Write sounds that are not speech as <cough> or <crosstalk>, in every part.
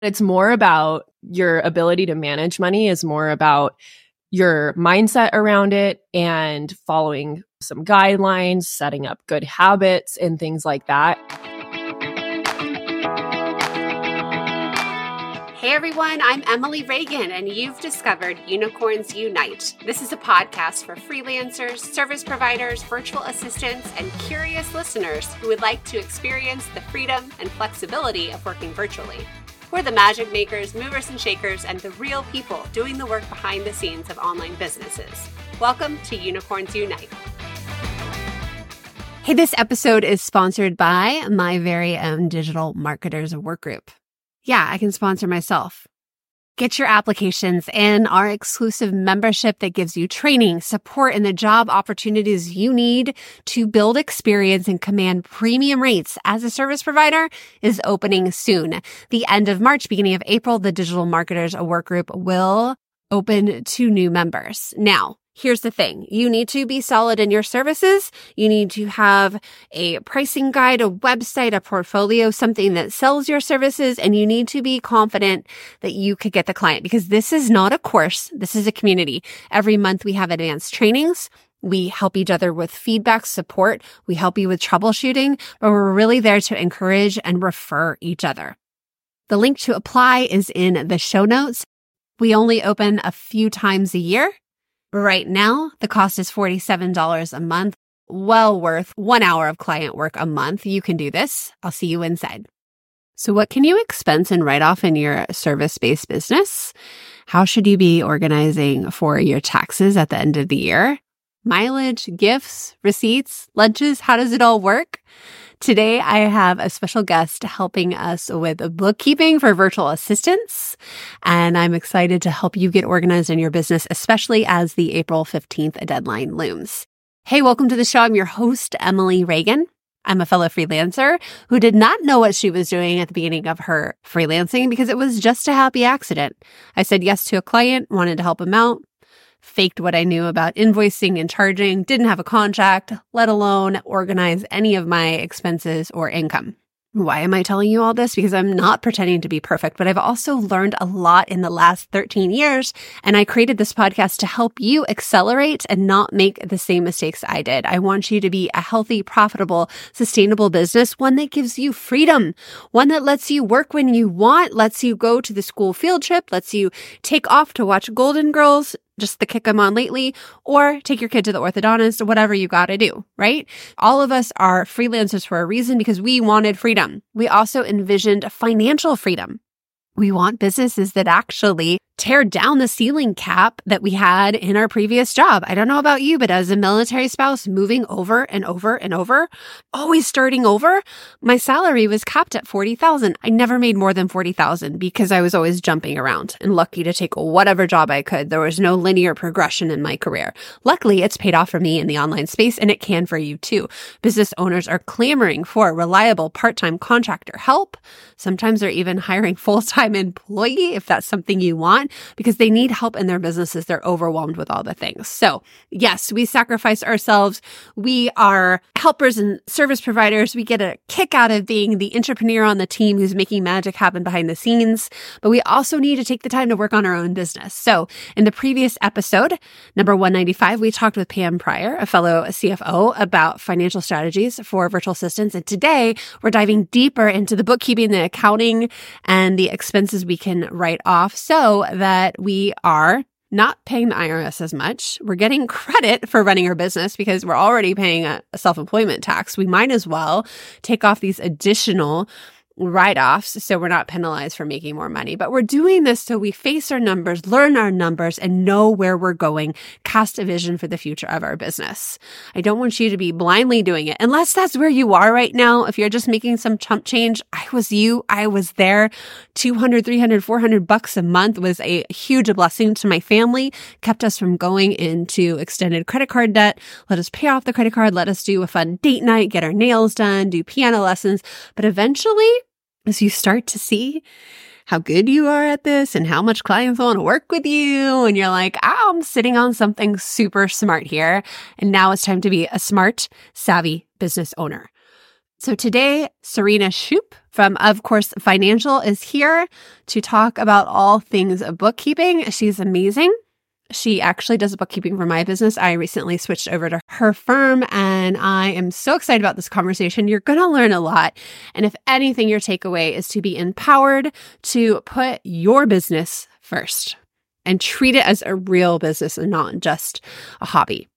It's more about your ability to manage money is more about your mindset around it and following some guidelines, setting up good habits and things like that. Hey everyone, I'm Emily Reagan, and you've discovered Unicorns Unite. This is a podcast for freelancers, service providers, virtual assistants, and curious listeners who would like to experience the freedom and flexibility of working virtually. We're the magic makers, movers and shakers, and the real people doing the work behind the scenes of online businesses. Welcome to Unicorns Unite. Hey, this episode is sponsored by my very own digital marketers work group. Yeah, I can sponsor myself. Get your applications in our exclusive membership that gives you training, support, and the job opportunities you need to build experience and command premium rates as a service provider is opening soon. The end of March, beginning of April, the Digital Marketers Workgroup will open to new members. Now, Here's the thing. You need to be solid in your services. You need to have a pricing guide, a website, a portfolio, something that sells your services. And you need to be confident that you could get the client because this is not a course. This is a community. Every month we have advanced trainings. We help each other with feedback, support. We help you with troubleshooting, but we're really there to encourage and refer each other. The link to apply is in the show notes. We only open a few times a year. Right now, the cost is $47 a month. Well worth one hour of client work a month. You can do this. I'll see you inside. So what can you expense and write off in your service based business? How should you be organizing for your taxes at the end of the year? Mileage, gifts, receipts, lunches. How does it all work? Today, I have a special guest helping us with bookkeeping for virtual assistants. And I'm excited to help you get organized in your business, especially as the April 15th deadline looms. Hey, welcome to the show. I'm your host, Emily Reagan. I'm a fellow freelancer who did not know what she was doing at the beginning of her freelancing because it was just a happy accident. I said yes to a client, wanted to help him out, faked what I knew about invoicing and charging, didn't have a contract, let alone organize any of my expenses or income. Why am I telling you all this? Because I'm not pretending to be perfect, but I've also learned a lot in the last 13 years. And I created this podcast to help you accelerate and not make the same mistakes I did. I want you to be a healthy, profitable, sustainable business, one that gives you freedom, one that lets you work when you want, lets you go to the school field trip, lets you take off to watch Golden Girls, just the kick them on lately, or take your kid to the orthodontist or whatever you got to do, right? All of us are freelancers for a reason because we wanted freedom. We also envisioned financial freedom. We want businesses that actually tear down the ceiling cap that we had in our previous job. I don't know about you, but as a military spouse moving over and over and over, always starting over, my salary was capped at 40,000. I never made more than 40,000 because I was always jumping around and lucky to take whatever job I could. There was no linear progression in my career. Luckily, it's paid off for me in the online space and it can for you too. Business owners are clamoring for reliable part-time contractor help. Sometimes they're even hiring <laughs> full-time employee if that's something you want because they need help in their businesses. They're overwhelmed with all the things. So yes, we sacrifice ourselves. We are helpers and service providers. We get a kick out of being the entrepreneur on the team who's making magic happen behind the scenes, but we also need to take the time to work on our own business. So in the previous episode, number 195, we talked with Pam Pryor, a fellow CFO about financial strategies for virtual assistants. And today we're diving deeper into the bookkeeping, the accounting and the expenses we can write off so that we are not paying the IRS as much. We're getting <laughs> credit for running our business because we're already paying a, self employment tax. We might as well take off these additional write offs so we're not penalized for making more money. But we're doing this so we face our numbers, learn our numbers, and know where we're going, cast a vision for the future of our business. I don't want you to be blindly doing it unless that's where you are right now. If you're just making some chump change, I was you, I was there. 200, 300, 400 bucks a month was a huge blessing to my family, kept us from going into extended credit card debt, let us pay off the credit card, let us do a fun date night, get our nails done, do piano lessons. But eventually, as you start to see how good you are at this and how much clients want to work with you. And you're like, oh, I'm sitting on something super smart here. And now it's time to be a smart, savvy business owner. So today, Serena Shoup from Of Course Financial is here to talk about all things bookkeeping. She's amazing. She actually does bookkeeping for my business. I recently switched over to her firm and I am so excited about this conversation. You're going to learn a lot. And if anything, your takeaway is to be empowered to put your business first and treat it as a real business and not just a hobby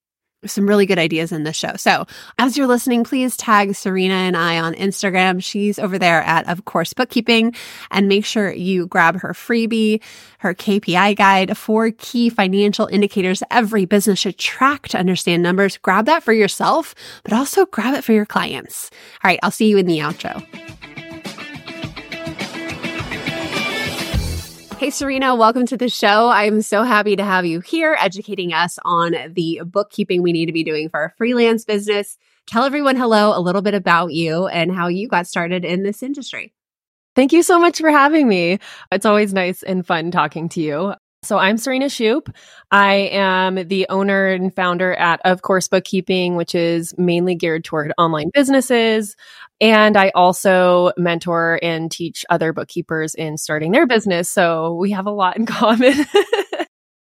some really good ideas in this show. So as you're listening, please tag Serena and I on Instagram. She's over there at Of Course Bookkeeping and make sure you grab her freebie, her KPI guide, four key financial indicators every business should track to understand numbers. Grab that for yourself, but also grab it for your clients. All right. I'll see you in the outro. Hey, Serena, welcome to the show. I'm so happy to have you here educating us on the bookkeeping we need to be doing for our freelance business. Tell everyone hello, a little bit about you and how you got started in this industry. Thank you so much for having me. It's always nice and fun talking to you. So I'm Serena Shoup. I am the owner and founder at Of Course Bookkeeping, which is mainly geared toward online businesses. And I also mentor and teach other bookkeepers in starting their business. So we have a lot in <laughs> common.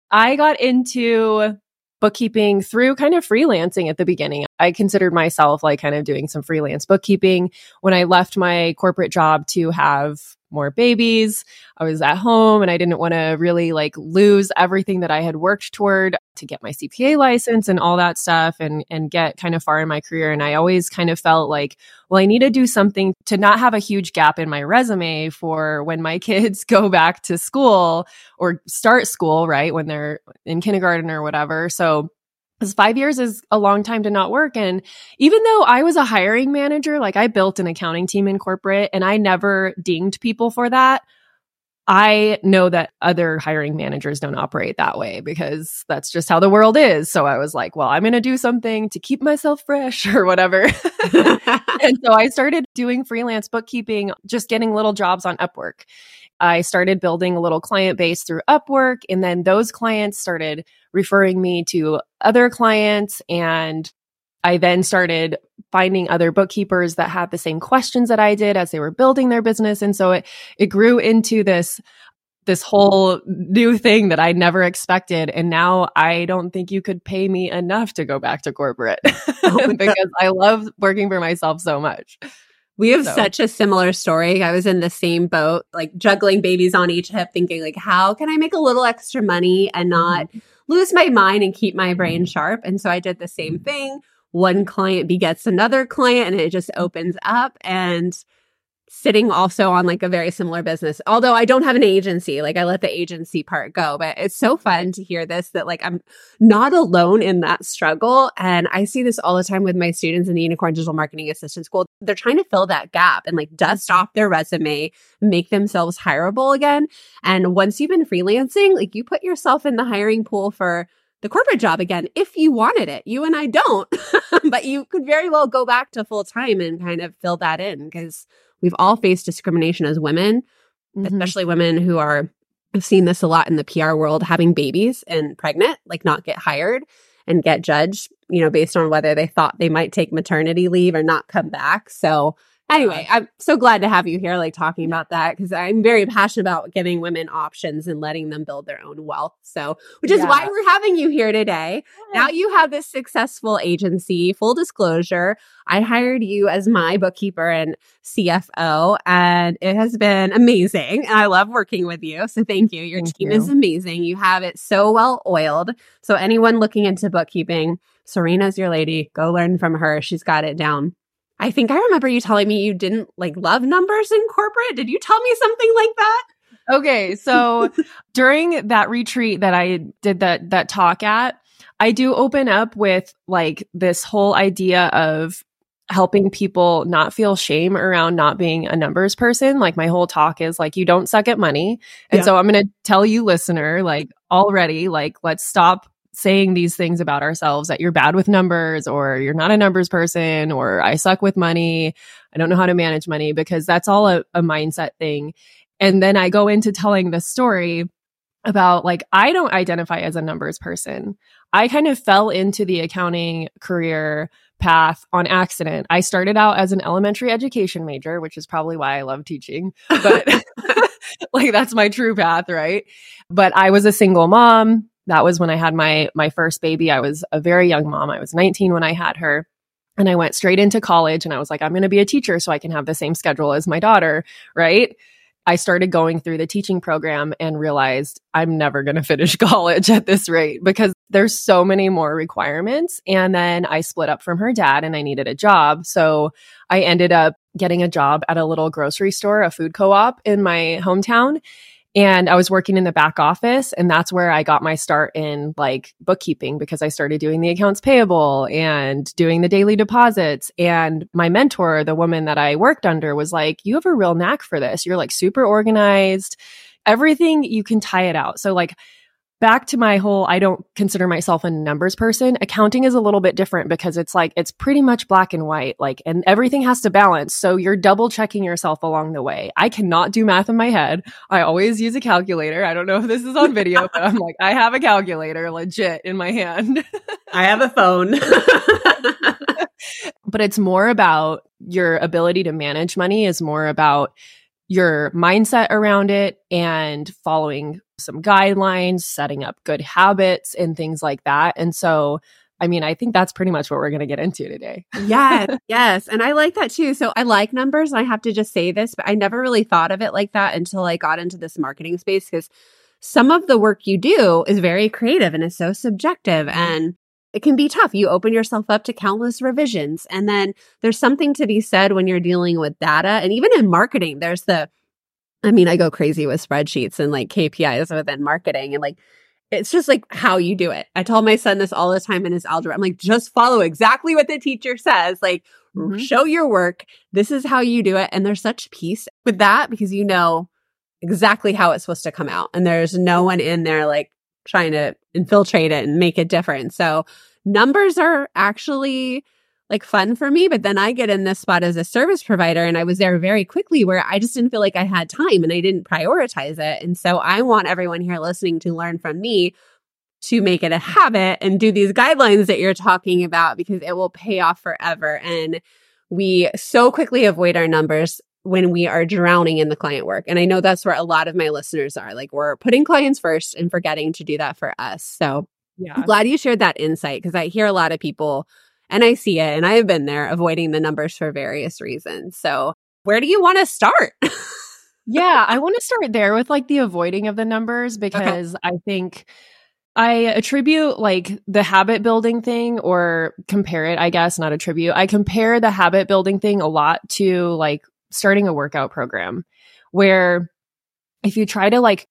I got into bookkeeping through kind of freelancing at the beginning. I considered myself like kind of doing some freelance bookkeeping when I left my corporate job to have more babies. I was at home and I didn't want to really like lose everything that I had worked toward to get my CPA license and all that stuff and and get kind of far in my career and I always kind of felt like well I need to do something to not have a huge gap in my resume for when my <laughs> kids go back to school or start school, right? When they're in kindergarten or whatever. So because five years is a long time to not work. And even though I was a hiring manager, like I built an accounting team in corporate and I never dinged people for that. I know that other hiring managers don't operate that way because that's just how the world is. So I was like, well, I'm going to do something to keep myself fresh <laughs> or whatever. <laughs> and so I started doing freelance bookkeeping, just getting little jobs on Upwork. I started building a little client base through Upwork, and then those clients started referring me to other clients. And I then started finding other bookkeepers that had the same questions that I did as they were building their business. And so it, it grew into this this whole new thing that I never expected. And now I don't think you could pay me enough to go back to corporate oh <laughs> because I love working for myself so much. We have so. such a similar story. I was in the same boat, like juggling babies on each hip, thinking like, how can I make a little extra money and not mm-hmm. lose my mind and keep my brain sharp? And so I did the same thing. One client begets another client and it just opens up and sitting also on like a very similar business. Although I don't have an agency, like I let the agency part go, but it's so fun to hear this that like I'm not alone in that struggle. And I see this all the time with my students in the Unicorn Digital Marketing Assistant School. They're trying to fill that gap and like dust mm-hmm. off their resume, make themselves hireable again. And once you've been freelancing, like you put yourself in the hiring pool for the corporate job again if you wanted it. You and I don't, <laughs> but you could very well go back to full time and kind of fill that in because we've all faced discrimination as women, mm-hmm. especially women who are, I've seen this a lot in the PR world, having babies and pregnant, like not get hired and get judged, you know, based on whether they thought they might take maternity leave or not come back. So Anyway, I'm so glad to have you here, like talking about that, because I'm very passionate about giving women options and letting them build their own wealth. So, which is yeah. why we're having you here today. Yeah. Now you have this successful agency. Full disclosure, I hired you as my bookkeeper and CFO, and it has been amazing. And I love working with you. So, thank you. Your thank team you. is amazing. You have it so well oiled. So, anyone looking into bookkeeping, Serena's your lady. Go learn from her. She's got it down. I think I remember you telling me you didn't like love numbers in corporate. Did you tell me something like that? Okay, so <laughs> during that retreat that I did that that talk at, I do open up with like this whole idea of helping people not feel shame around not being a numbers person. Like my whole talk is like you don't suck at money. And yeah. so I'm going to tell you listener like already like let's stop saying these things about ourselves that you're bad with numbers or you're not a numbers person or I suck with money. I don't know how to manage money because that's all a, a mindset thing. And then I go into telling the story about like, I don't identify as a numbers person. I kind of fell into the accounting career path on accident. I started out as an elementary education major, which is probably why I love teaching, but <laughs> <laughs> like that's my true path, right? But I was a single mom. That was when I had my my first baby. I was a very young mom. I was 19 when I had her. And I went straight into college and I was like, I'm going to be a teacher so I can have the same schedule as my daughter, right? I started going through the teaching program and realized I'm never going <laughs> to finish college at this rate because there's so many more requirements. And then I split up from her dad and I needed a job. So I ended up getting a job at a little grocery store, a food co op in my hometown. And I was working in the back office, and that's where I got my start in like bookkeeping because I started doing the accounts payable and doing the daily deposits. And my mentor, the woman that I worked under, was like, You have a real knack for this. You're like super organized. Everything you can tie it out. So, like, back to my whole I don't consider myself a numbers person. Accounting is a little bit different because it's like it's pretty much black and white, like and everything has to balance. So you're double checking yourself along the way. I cannot do math in my head. I always use a calculator. I don't know if this is on video, but I'm like I have a calculator legit in my hand. <laughs> I have a phone. <laughs> but it's more about your ability to manage money is more about your mindset around it and following some guidelines, setting up good habits and things like that. And so, I mean, I think that's pretty much what we're going to get into today. yes, <laughs> yes. And I like that too. So I like numbers. I have to just say this, but I never really thought of it like that until I got into this marketing space because some of the work you do is very creative and is so subjective and it can be tough. You open yourself up to countless revisions. And then there's something to be said when you're dealing with data. And even in marketing, there's the I mean, I go crazy with spreadsheets and like KPIs within marketing and like it's just like how you do it. I tell my son this all the time in his algebra. I'm like, just follow exactly what the teacher says. Like, mm-hmm. show your work. This is how you do it. And there's such peace with that because you know exactly how it's supposed to come out. And there's no one in there like trying to infiltrate it and make it different. So numbers are actually like fun for me. But then I get in this spot as a service provider and I was there very quickly where I just didn't feel like I had time and I didn't prioritize it. And so I want everyone here listening to learn from me to make it a habit and do these guidelines that you're talking about because it will pay off forever. And we so quickly avoid our numbers when we are drowning in the client work. And I know that's where a lot of my listeners are. Like we're putting clients first and forgetting to do that for us. So yeah. I'm glad you shared that insight because I hear a lot of people and I see it and I have been there avoiding the numbers for various reasons. So, where do you want to start? <laughs> yeah, I want to start there with like the avoiding of the numbers because okay. I think I attribute like the habit building thing or compare it, I guess, not attribute. I compare the habit building thing a lot to like starting a workout program where if you try to like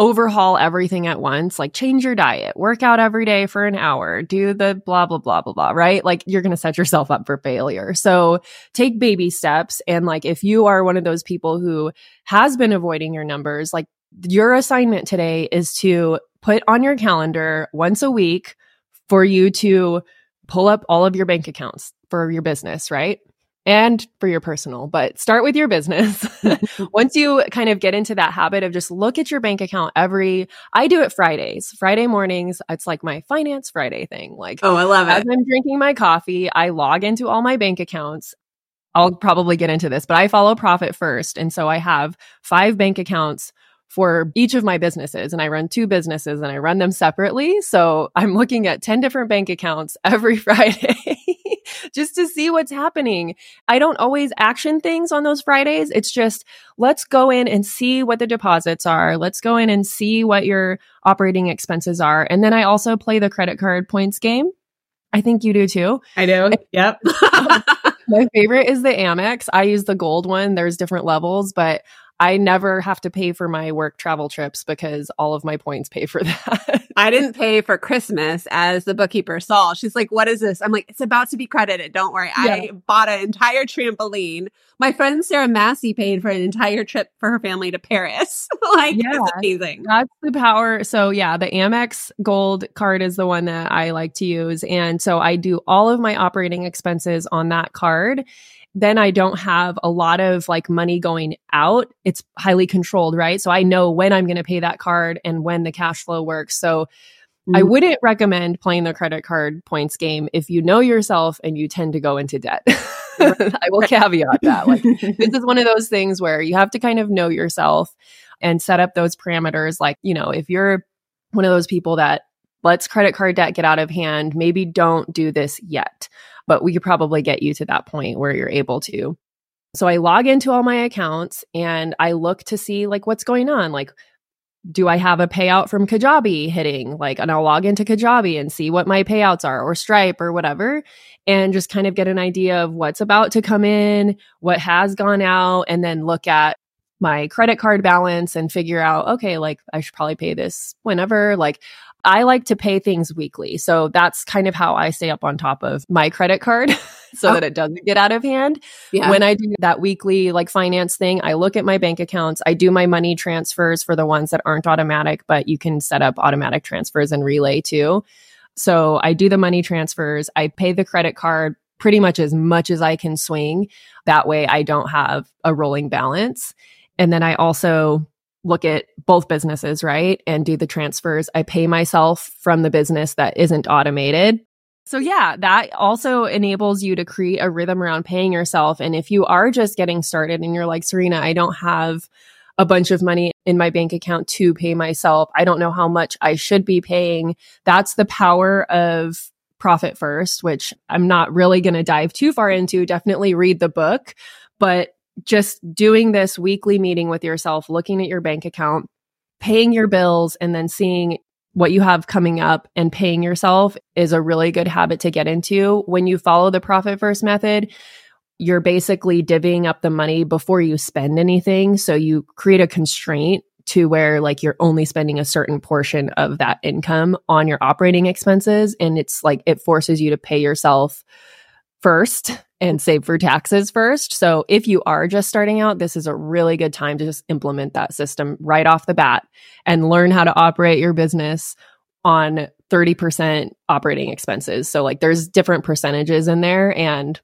overhaul everything at once, like change your diet, work out every day for an hour, do the blah, blah, blah, blah, blah, right? Like you're going to set yourself up for failure. So take baby steps. And like if you are one of those people who has been avoiding your numbers, like your assignment today is to put on your calendar once a week for you to pull up all of your bank accounts for your business, right? And for your personal, but start with your business. <laughs> <laughs> Once you kind of get into that habit of just look at your bank account every, I do it Fridays, Friday mornings. It's like my finance Friday thing. Like, oh, I love it. As I'm drinking my coffee, I log into all my bank accounts. I'll probably get into this, but I follow profit first. And so I have five bank accounts for each of my businesses and I run two businesses and I run them separately. So I'm looking at 10 different bank accounts every <laughs> Friday just to see what's happening. I don't always action things on those Fridays. It's just let's go in and see what the deposits are. Let's go in and see what your operating expenses are. And then I also play the credit card points game. I think you do too. I do. Yep. <laughs> My favorite is the Amex. I use the gold one. There's different levels, but I never have to pay for my work travel trips because all of my points pay for <laughs> that. I didn't pay for Christmas as the bookkeeper saw. She's like, What is this? I'm like, It's about to be credited. Don't worry. Yeah. I bought an entire trampoline. My friend Sarah Massey paid for an entire trip for her family to Paris. <laughs> like, yeah, amazing. That's the power. So, yeah, the Amex Gold card is the one that I like to use. And so I do all of my operating expenses on that card then I don't have a lot of like money going out. It's highly controlled, right? So I know when I'm going to pay that card and when the cash flow works. So I Mm. wouldn't recommend playing the credit card points game if you know yourself and you tend to go into debt. <laughs> I will caveat that. Like this is one of those things where you have to kind of know yourself and set up those parameters. Like, you know, if you're one of those people that lets credit card debt get out of hand, maybe don't do this yet, but we could probably get you to that point where you're able to. So I log into all my accounts and I look to see like what's going on. Like, do I have a payout from Kajabi hitting? Like, and I'll log into Kajabi and see what my payouts are or Stripe or whatever, and just kind of get an idea of what's about to come in, what has gone out, and then look at my credit card balance and figure out, okay, like I should probably pay this whenever. Like, I like to pay things weekly. So that's kind of how I stay up on top of my credit card <laughs> so Oh. that it doesn't get out of hand Yeah. when I do that weekly like finance thing, I look at my bank accounts. I do my money transfers for the ones that aren't automatic, but you can set up automatic transfers and relay too. So I do the money transfers. I pay the credit card pretty much as much as I can swing. That way I don't have a rolling balance. And then I also look at both businesses, right? And do the transfers. I pay myself from the business that isn't automated. So yeah, that also enables you to create a rhythm around paying yourself. And if you are just getting started and you're like, Serena, I don't have a bunch of money in my bank account to pay myself. I don't know how much I should be paying. That's the power of Profit First, which I'm not really going to dive too far into. Definitely read the book, but just doing this weekly meeting with yourself, looking at your bank account, paying your bills, and then seeing what you have coming up and paying yourself is a really good habit to get into. When you follow the profit first method, you're basically divvying up the money before you spend anything. So you create a constraint to where like you're only spending a certain portion of that income on your operating expenses. And it's like it forces you to pay yourself first and save for taxes first. So if you are just starting out, this is a really good time to just implement that system right off the bat and learn how to operate your business on 30% operating expenses. So like there's different percentages in there and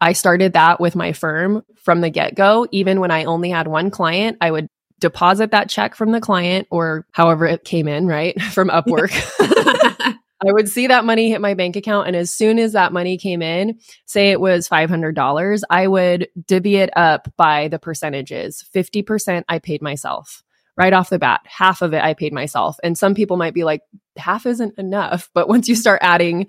I started that with my firm from the get-go. Even when I only had one client, I would deposit that check from the client or however it came in, right? <laughs> From Upwork. <laughs> <laughs> I would see that money hit my bank account. And as soon as that money came in, say it was $500, I would divvy it up by the percentages. 50% I paid myself right off the bat. Half of it I paid myself. And some people might be like, half isn't enough. But once you start adding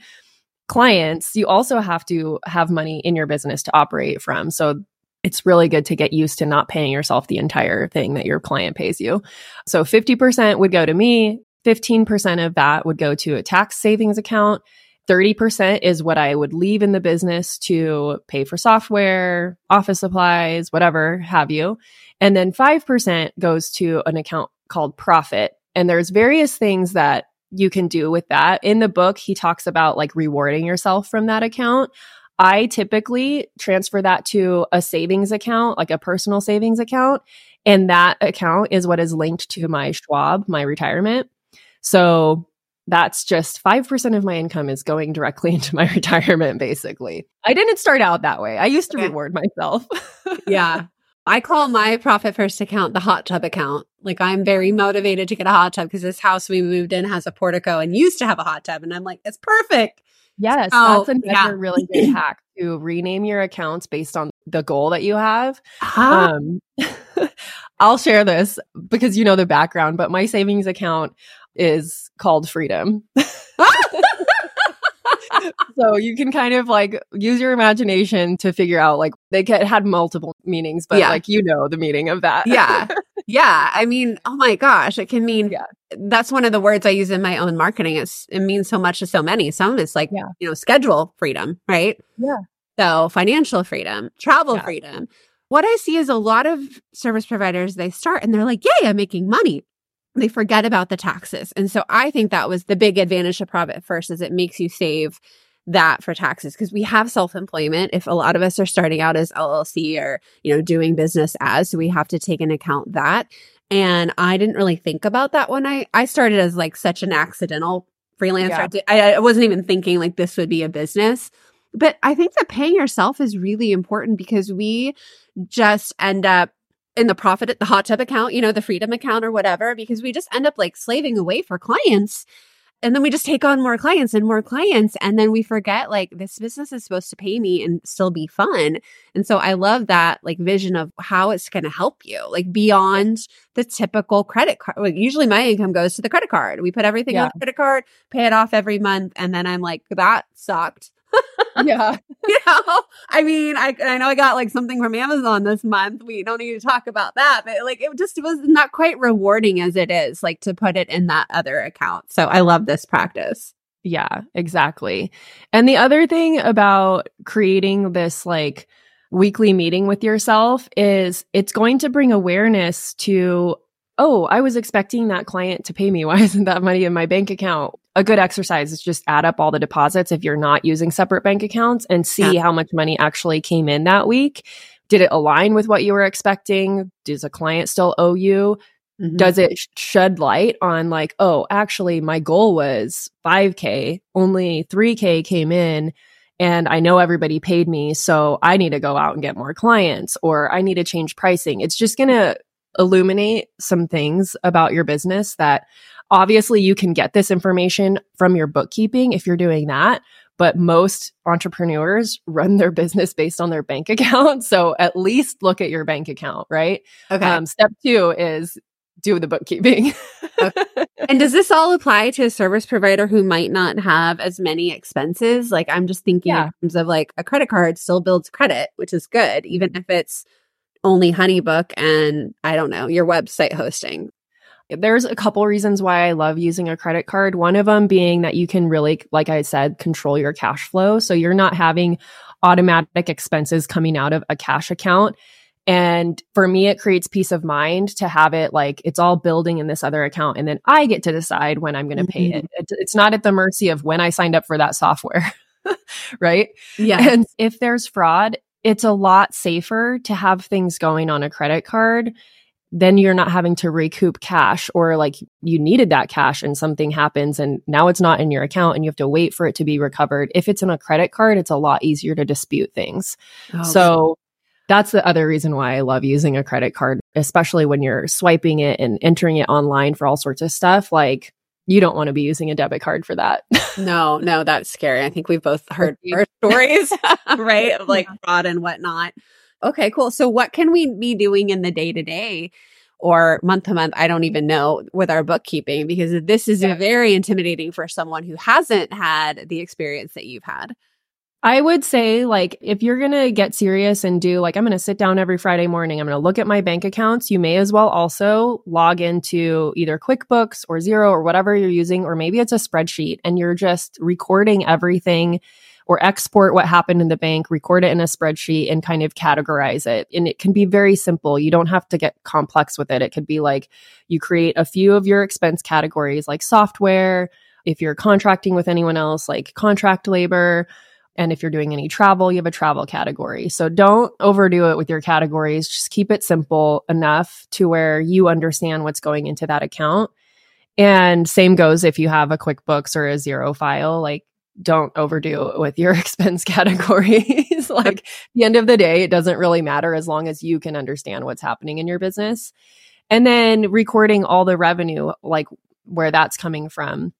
clients, you also have to have money in your business to operate from. So it's really good to get used to not paying yourself the entire thing that your client pays you. So 50% would go to me, 15% of that would go to a tax savings account. 30% is what I would leave in the business to pay for software, office supplies, whatever have you. And then 5% goes to an account called profit. And there's various things that you can do with that. In the book, he talks about like rewarding yourself from that account. I typically transfer that to a savings account, like a personal savings account. And that account is what is linked to my Schwab, my retirement. So that's just 5% of my income is going directly <laughs> into my <laughs> retirement, basically. I didn't start out that way. I used to Okay. reward myself. <laughs> yeah. I call my profit first account the hot tub account. Like I'm very motivated to get a hot tub because this house we moved in has a portico and used to have a hot tub. And I'm like, it's perfect. Yes, Oh, that's another yeah. really good <clears throat> hack to rename your accounts based on the goal that you have. Huh? Um, I'll share this because you know the background, but my savings account is called Freedom. <laughs> so you can kind of like use your imagination to figure out like they ca- had multiple meanings, but Yeah. like you know the meaning of that. yeah. <laughs> Yeah. I mean, oh my gosh, it can mean Yeah. that's one of the words I use in my own marketing. It's it means so much to so many. Some of it's like, Yeah. you know, schedule freedom, right? Yeah. So financial freedom, travel freedom. What I see is a lot of service providers, they start and they're like, Yay, I'm making money. They forget about the taxes. And so I think that was the big advantage to Profit First is it makes you save that for taxes because we have self-employment if a lot of us are starting out as llc or you know doing business as so we have to take into account that and i didn't really think about that when i i started as like such an accidental freelancer Yeah. I I wasn't even thinking like this would be a business but i think that paying yourself is really important because we just end up in the profit at the hot tub account you know the freedom account or whatever because we just end up like slaving away for clients. And then we just take on more clients and more clients. And then we forget like this business is supposed to pay me and still be fun. And so i love that like vision of how it's going to help you like beyond the typical credit card. Like usually my income goes to the credit card. We put everything Yeah. on the credit card pay it off every month and then i'm like that sucked yeah. <laughs> you know i mean I, I know i got like something from amazon this month we don't need to talk about that but like it just was not quite rewarding as it is like to put it in that other account so i love this practice Yeah, exactly. And the other thing about creating this like weekly meeting with yourself is it's going to bring awareness to, oh, I was expecting that client to pay me. <laughs> Why isn't that money in my bank account? A good exercise is just add up all the deposits if you're not using separate bank accounts and see how much money actually came in that week. Did it align with what you were expecting? Does a client still owe you? Mhm. does it sh- shed light on like oh actually my goal was 5k only 3k came in and i know everybody paid me so i need to go out and get more clients or i need to change pricing it's just going to illuminate some things about your business that obviously you can get this information from your bookkeeping if you're doing that but most entrepreneurs run their business based on their bank <laughs> account so at least look at your bank account right okay um, step two is do the bookkeeping. <laughs> And does this all apply to a service provider who might not have as many expenses? Like I'm just thinking Yeah. in terms of like a credit card still builds credit, which is good, even if it's only Honeybook and I don't know, your website hosting. There's a couple reasons why I love using a credit card. One of them being that you can really, like I said, control your cash flow. So you're not having automatic expenses coming out of a cash account. And for me, it creates peace of mind to have it like it's all building in this other account. And then I get to decide when I'm going to pay Mhm. it. It- It's not at the mercy of when I signed up for that software. <laughs> right. Yeah. And if there's fraud, it's a lot safer to have things going on a credit card. Then you're not having to recoup cash or like you needed that cash and something happens and now it's not in your account and you have to wait for it to be recovered. If it's in a credit card, it's a lot easier to dispute things. Oh, So that's the other reason why I love using a credit card, especially when you're swiping it and entering it online for all sorts of stuff. Like you don't want to be using a debit card for that. <laughs> no, no, that's scary. I think we've both heard stories, <laughs> <laughs> right? Of like fraud and whatnot. Okay, cool. So what can we be doing in the day to day or month to month? I don't even know with our bookkeeping because this is Yeah. very intimidating for someone who hasn't had the experience that you've had. I would say, like, if you're going to get serious and do, like, I'm going to sit down every Friday morning, I'm going to look at my bank accounts, you may as well also log into either QuickBooks or Xero or whatever you're using, or maybe it's a spreadsheet and you're just recording everything or export what happened in the bank, record it in a spreadsheet and kind of categorize it. And it can be very simple. You don't have to get complex with it. It could be like you create a few of your expense categories, like software. If you're contracting with anyone else, like contract labor, and if you're doing any travel, you have a travel category. So don't overdo it with your categories. Just keep it simple enough to where you understand what's going into that account. And same goes if you have a QuickBooks or a Xero file, like don't overdo it with your <laughs> expense categories. <laughs> like the end of the day, it doesn't really matter as long as you can understand what's happening in your business. And then recording all the revenue, like where that's coming from.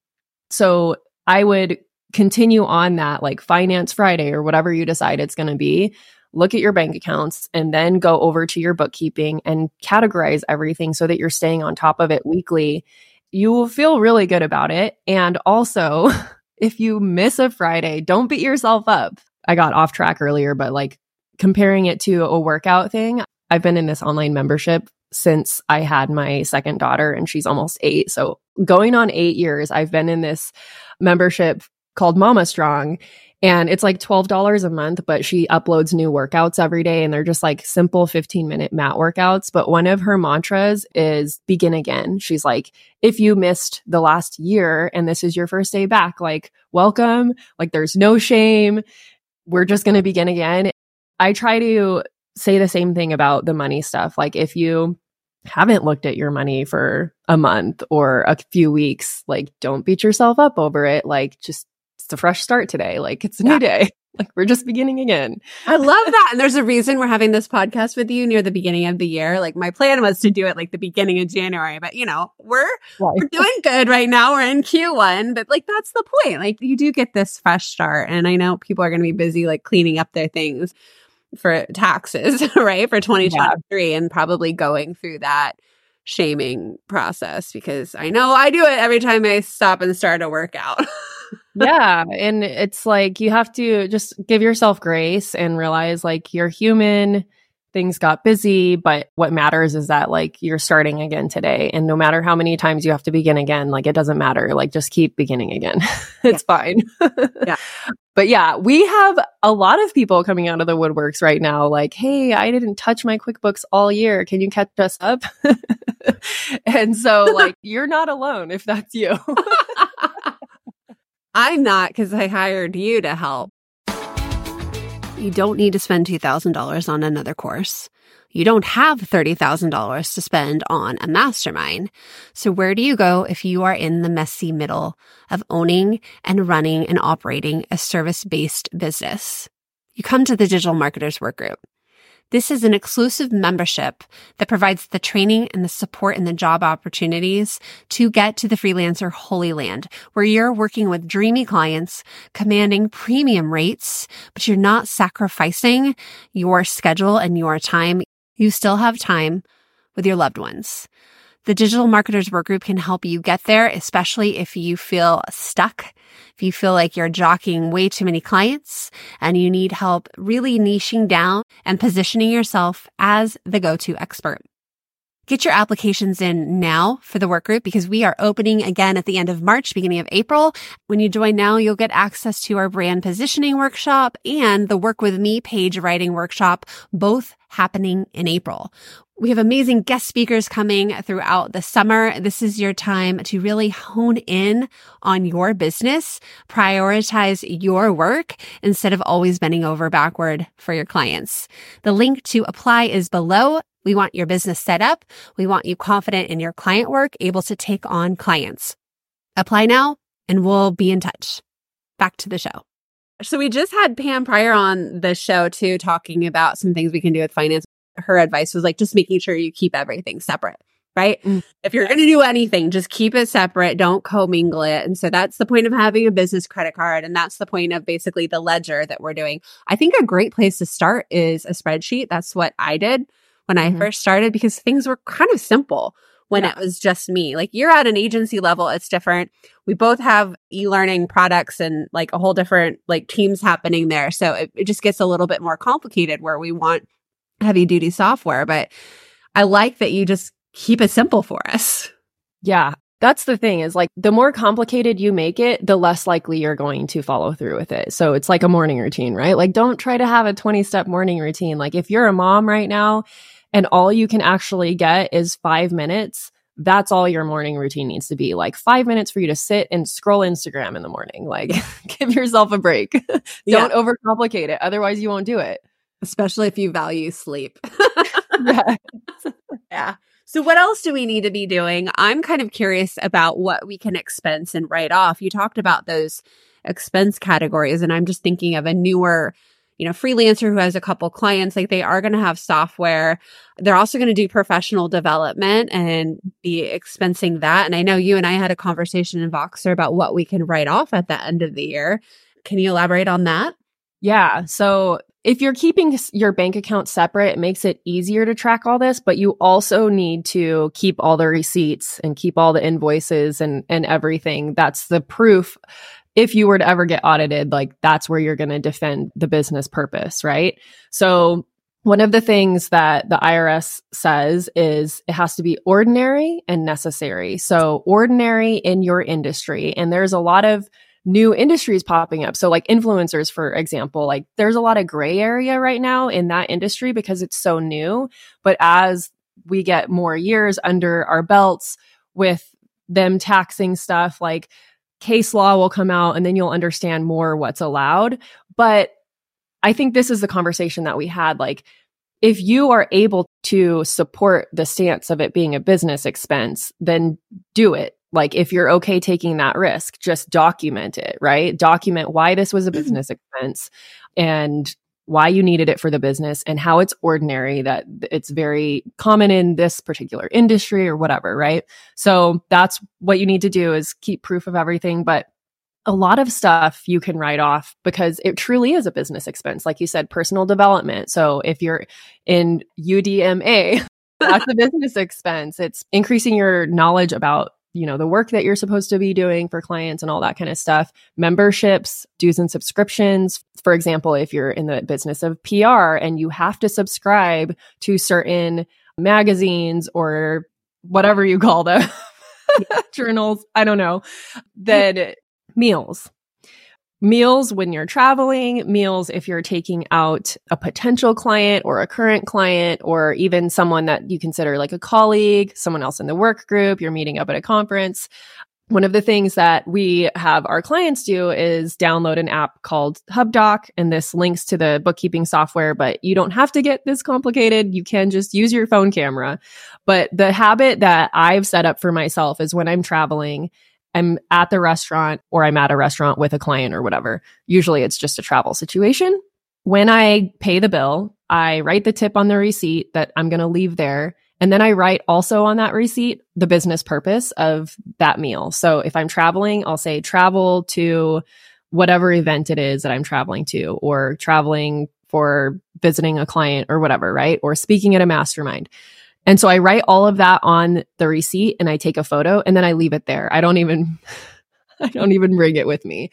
So I would continue on that like finance Friday or whatever you decide it's going to be. Look at your bank accounts and then go over to your bookkeeping and categorize everything so that you're staying on top of it weekly. You will feel really good about it. And also, <laughs> if you miss a Friday, don't beat yourself up. I got off track earlier, but like comparing it to a workout thing, I've been in this online membership since I had my second daughter and she's almost eight. So going on eight years, I've been in this membership called Mama Strong. And it's like $12 a month, but she uploads new workouts every day. And they're just like simple 15 minute mat workouts. But one of her mantras is begin again. She's like, if you missed the last year and this is your first day back, like, welcome. Like, there's no shame. We're just going to begin again. I try to say the same thing about the money stuff. Like, if you haven't looked at your money for a month or a few weeks, like, don't beat yourself up over it. Like, just it's a fresh start today. Like it's a new day. <laughs> like we're just beginning again. I love <laughs> that. And there's a reason we're having this podcast with you near the beginning of the year. Like my plan was to do it like the beginning of January, but you know, we're right. we're doing good right now. We're in Q1, but like that's the point. Like you do get this fresh start. And I know people are going to be busy like cleaning up their things for taxes, <laughs> right? For 2023 yeah. and probably going through that shaming process because I know I do it every time I stop and start a workout. Yeah. And it's like you have to just give yourself grace and realize like you're human. Things got busy, but what matters is that like you're starting again today. And no matter how many times you have to begin again, like it doesn't matter. Like just keep beginning again. <laughs> it's fine. <laughs> yeah. But yeah, we have a lot of people coming out of the woodworks right now. Like, hey, I didn't touch my QuickBooks all year. Can you catch us up? <laughs> and so, like, you're not alone if that's you. I'm not because I hired you to help. You don't need to spend $2,000 on another course. You don't have $30,000 to spend on a mastermind. So where do you go if you are in the messy middle of owning and running and operating a service based business? You come to the Digital Marketers Workgroup. This is an exclusive membership that provides the training and the support and the job opportunities to get to the freelancer holy land where you're working with dreamy clients, commanding premium rates, but you're not sacrificing your schedule and your time. You still have time with your loved ones. The Digital Marketers Workgroup can help you get there, especially if you feel stuck, if you feel like you're jockeying way too many clients and you need help really niching down and positioning yourself as the go-to expert. Get your applications in now for the work group because we are opening again at the end of March, beginning of April. When you join now, you'll get access to our brand positioning workshop and the work with me page writing workshop, both happening in April. We have amazing guest speakers coming throughout the summer. This is your time to really hone in on your business, prioritize your work instead of always bending over backward for your clients. The link to apply is below. We want your business set up. We want you confident in your client work, able to take on clients. Apply now and we'll be in touch. Back to the show. So we just had Pam Pryor on the show too, talking about some things we can do with finance. Her advice was like just making sure you keep everything separate, right? Mm. If you're going to do anything, just keep it separate. Don't commingle it. And so that's the point of having a business credit card. And that's the point of basically the ledger that we're doing. I think a great place to start is a spreadsheet. That's what I did when I mm-hmm. first started because things were kind of simple when yeah. it was just me. Like you're at an agency level, it's different. We both have e-learning products and like a whole different like teams happening there. So it, it just gets a little bit more complicated where we want heavy duty software. But I like that you just keep it simple for us. Yeah. That's the thing is like the more complicated you make it, the less likely you're going to follow through with it. So it's like a morning routine, right? Like don't try to have a 20 step morning routine. Like if you're a mom right now and all you can actually get is five minutes, that's all your morning routine needs to be. Like five minutes for you to sit and scroll Instagram in the morning. Like <laughs> give yourself a break. <laughs> Don't yeah. overcomplicate it. Otherwise, you won't do it. Especially if you value sleep. <laughs> yeah. yeah. So, what else do we need to be doing? I'm kind of curious about what we can expense and write off. You talked about those expense categories, and I'm just thinking of a newer you know, freelancer who has a couple clients, like they are going to have software. They're also going to do professional development and be expensing that. And I know you and I had a conversation in Voxer about what we can write off at the end of the year. Can you elaborate on that? Yeah. So if you're keeping your bank account separate, it makes it easier to track all this, but you also need to keep all the receipts and keep all the invoices and, and everything. That's the proof if you were to ever get audited, like that's where you're going to defend the business purpose, right? So one of the things that the IRS says is it has to be ordinary and necessary. So ordinary in your industry. And there's a lot of new industries popping up. So like influencers, for example, like there's a lot of gray area right now in that industry because it's so new. But as we get more years under our belts with them taxing stuff like case law will come out and then you'll understand more what's allowed. But I think this is the conversation that we had. Like, if you are able to support the stance of it being a business expense, then do it. Like, if you're okay taking that risk, just document it, right? Document why this was a <clears throat> business expense. and why you needed it for the business and how it's ordinary that it's very common in this particular industry or whatever, right? So that's what you need to do is keep proof of everything. But a lot of stuff you can write off because it truly is a business expense. Like you said, personal development. So if you're in UDMA, <laughs> that's a business expense. It's increasing your knowledge about you know the work that you're supposed to be doing for clients and all that kind of stuff. Memberships dues and subscriptions. For example if you're in the business of pr and you have to subscribe to certain magazines or whatever you call them <laughs> journals i don't know then meals meals when you're traveling, meals if you're taking out a potential client or a current client, or even someone that you consider like a colleague, someone else in the work group, you're meeting up at a conference. One of the things that we have our clients do is download an app called HubDoc, and this links to the bookkeeping software, but you don't have to get this complicated. You can just use your phone camera. But the habit that I've set up for myself is when I'm traveling, I'm at the restaurant or I'm at a restaurant with a client or whatever. Usually it's just a travel situation. When I pay the bill, I write the tip on the receipt that I'm going to leave there. And then I write also on that receipt the business purpose of that meal. So if I'm traveling, I'll say travel to whatever event it is that I'm traveling to or traveling for visiting a client or whatever, right? Or speaking at a mastermind. And so I write all of that on the receipt and I take a photo and then I leave it there. I don't even, <laughs> I don't even bring it with me.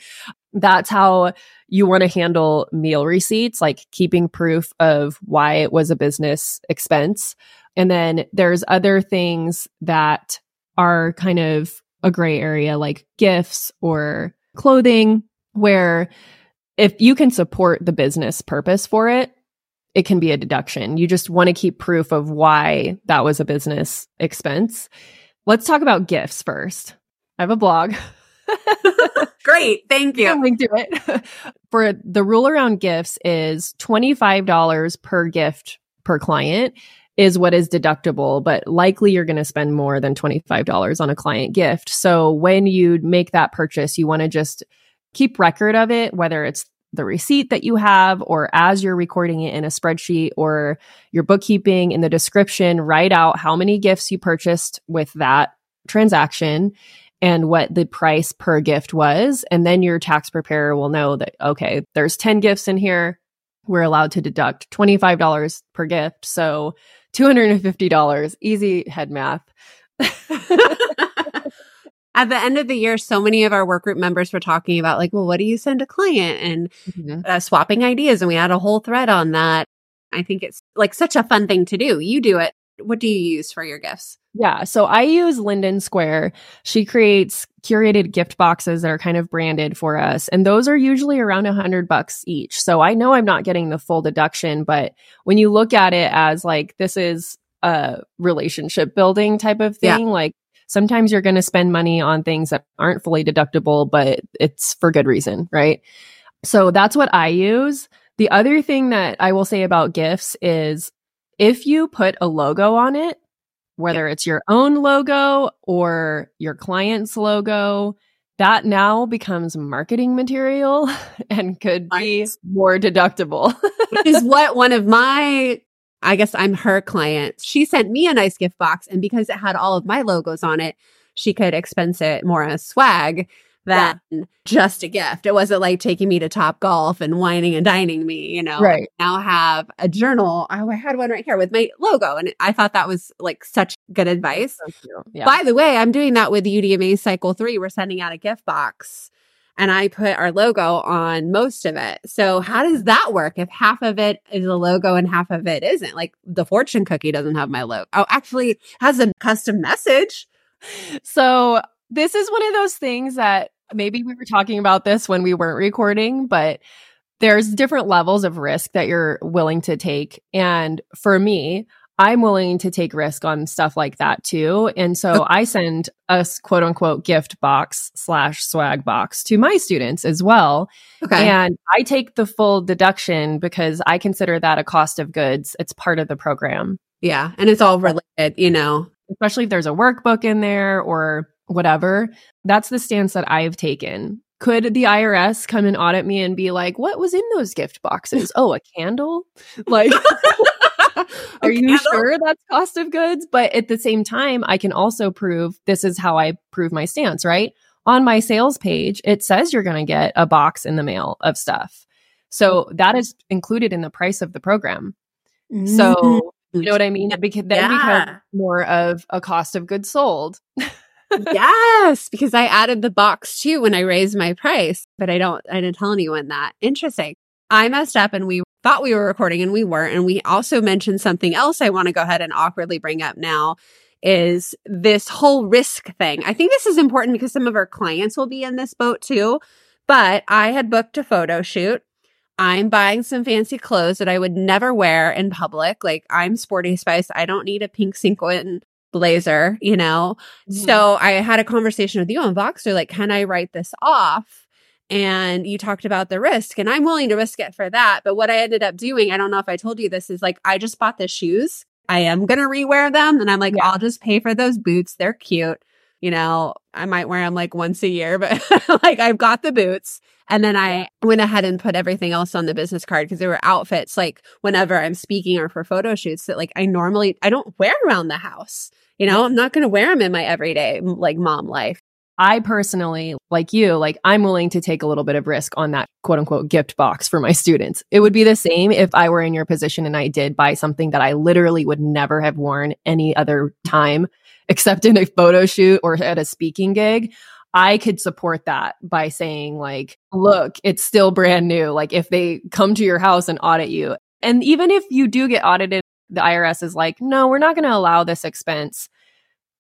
That's how you want to handle meal receipts, like keeping proof of why it was a business expense. And then there's other things that are kind of a gray area, like gifts or clothing, where if you can support the business purpose for it, it can be a deduction. You just want to keep proof of why that was a business expense. Let's talk about gifts first. I have a blog. <laughs> Great. Thank you. link to it. For the rule around gifts is $25 per gift per client is what is deductible, but likely you're going to spend more than $25 on a client gift. So when you make that purchase, you want to just keep record of it, whether it's the receipt that you have, or as you're recording it in a spreadsheet or your bookkeeping in the description, write out how many gifts you purchased with that transaction and what the price per gift was. And then your tax preparer will know that, okay, there's 10 gifts in here. We're allowed to deduct $25 per gift. So $250, easy head math. <laughs> at the end of the year, so many of our work group members were talking about, like, well, what do you send a client? And mm-hmm. uh, swapping ideas. And we had a whole thread on that. I think it's like such a fun thing to do. You do it. What do you use for your gifts? Yeah. So I use Linden Square. She creates curated gift boxes that are kind of branded for us. And those are usually around a hundred bucks each. So I know I'm not getting the full deduction, but when you look at it as like, this is a relationship building type of thing, yeah. like sometimes you're going to spend money on things that aren't fully deductible, but it's for good reason, right? So that's what I use. The other thing that I will say about gifts is if you put a logo on it, whether it's your own logo or your client's logo, that now becomes marketing material <laughs> and could be more deductible. <laughs> Which is what one of my I guess I'm her client. She sent me a nice gift box, and because it had all of my logos on it, she could expense it more as swag than yeah. just a gift. It wasn't like taking me to Top Golf and wining and dining me, you know. Right. I now have a journal. Oh, I had one right here with my logo, and I thought that was like such good advice. So yeah. By the way, I'm doing that with UDMA Cycle Three. We're sending out a gift box and I put our logo on most of it. So how does that work if half of it is a logo and half of it isn't? Like the fortune cookie doesn't have my logo. Oh, actually has a custom message. So this is one of those things that maybe we were talking about this when we weren't recording, but there's different levels of risk that you're willing to take. And for me, I'm willing to take risk on stuff like that too. And so <laughs> I send a quote unquote gift box slash swag box to my students as well. Okay. And I take the full deduction because I consider that a cost of goods. It's part of the program. Yeah. And it's all related, you know, especially if there's a workbook in there or whatever. That's the stance that I've taken. Could the IRS come and audit me and be like, what was in those gift boxes? <laughs> oh, a candle? Like, <laughs> <laughs> are you sure that's cost of goods? But at the same time, I can also prove this is how I prove my stance, right? On my sales page, it says you're going to get a box in the mail of stuff. So mm-hmm. that is included in the price of the program. So, you know mm-hmm. what I mean? It beca- then becomes more of a cost of goods sold. yes, because I added the box too when I raised my price, but I don't, I didn't tell anyone that. Interesting. I messed up and we thought we were recording and we weren't. And we also mentioned something else I want to go ahead and awkwardly bring up now is this whole risk thing. I think this is important because some of our clients will be in this boat too. But I had booked a photo shoot. I'm buying some fancy clothes that I would never wear in public. Like I'm sporty spice. I don't need a pink sequin blazer, you know? Mm-hmm. So I had a conversation with you on Voxer, like, can I write this off? And you talked about the risk, and I'm willing to risk it for that. But what I ended up doing, I don't know if I told you this, is like, I just bought the shoes. I am going to rewear them. And I'm like, Yeah. I'll just pay for those boots. They're cute. You know, I might wear them like once a year, but <laughs> like I've got the boots. And then I went ahead and put everything else on the business card because there were outfits like whenever I'm speaking or for photo shoots that like I normally, I don't wear around the house. You know, I'm not going to wear them in my everyday like mom life. I personally, like you, like I'm willing to take a little bit of risk on that quote unquote gift box for my <laughs> students. It would be the same if I were in your position and I did buy something that I literally would never have worn any other time except in a photo shoot or at a speaking gig. I could support that by saying like, look, it's still brand new. Like if they come to your house and audit you, and even if you do get audited, the IRS is like, no, we're not going to allow this expense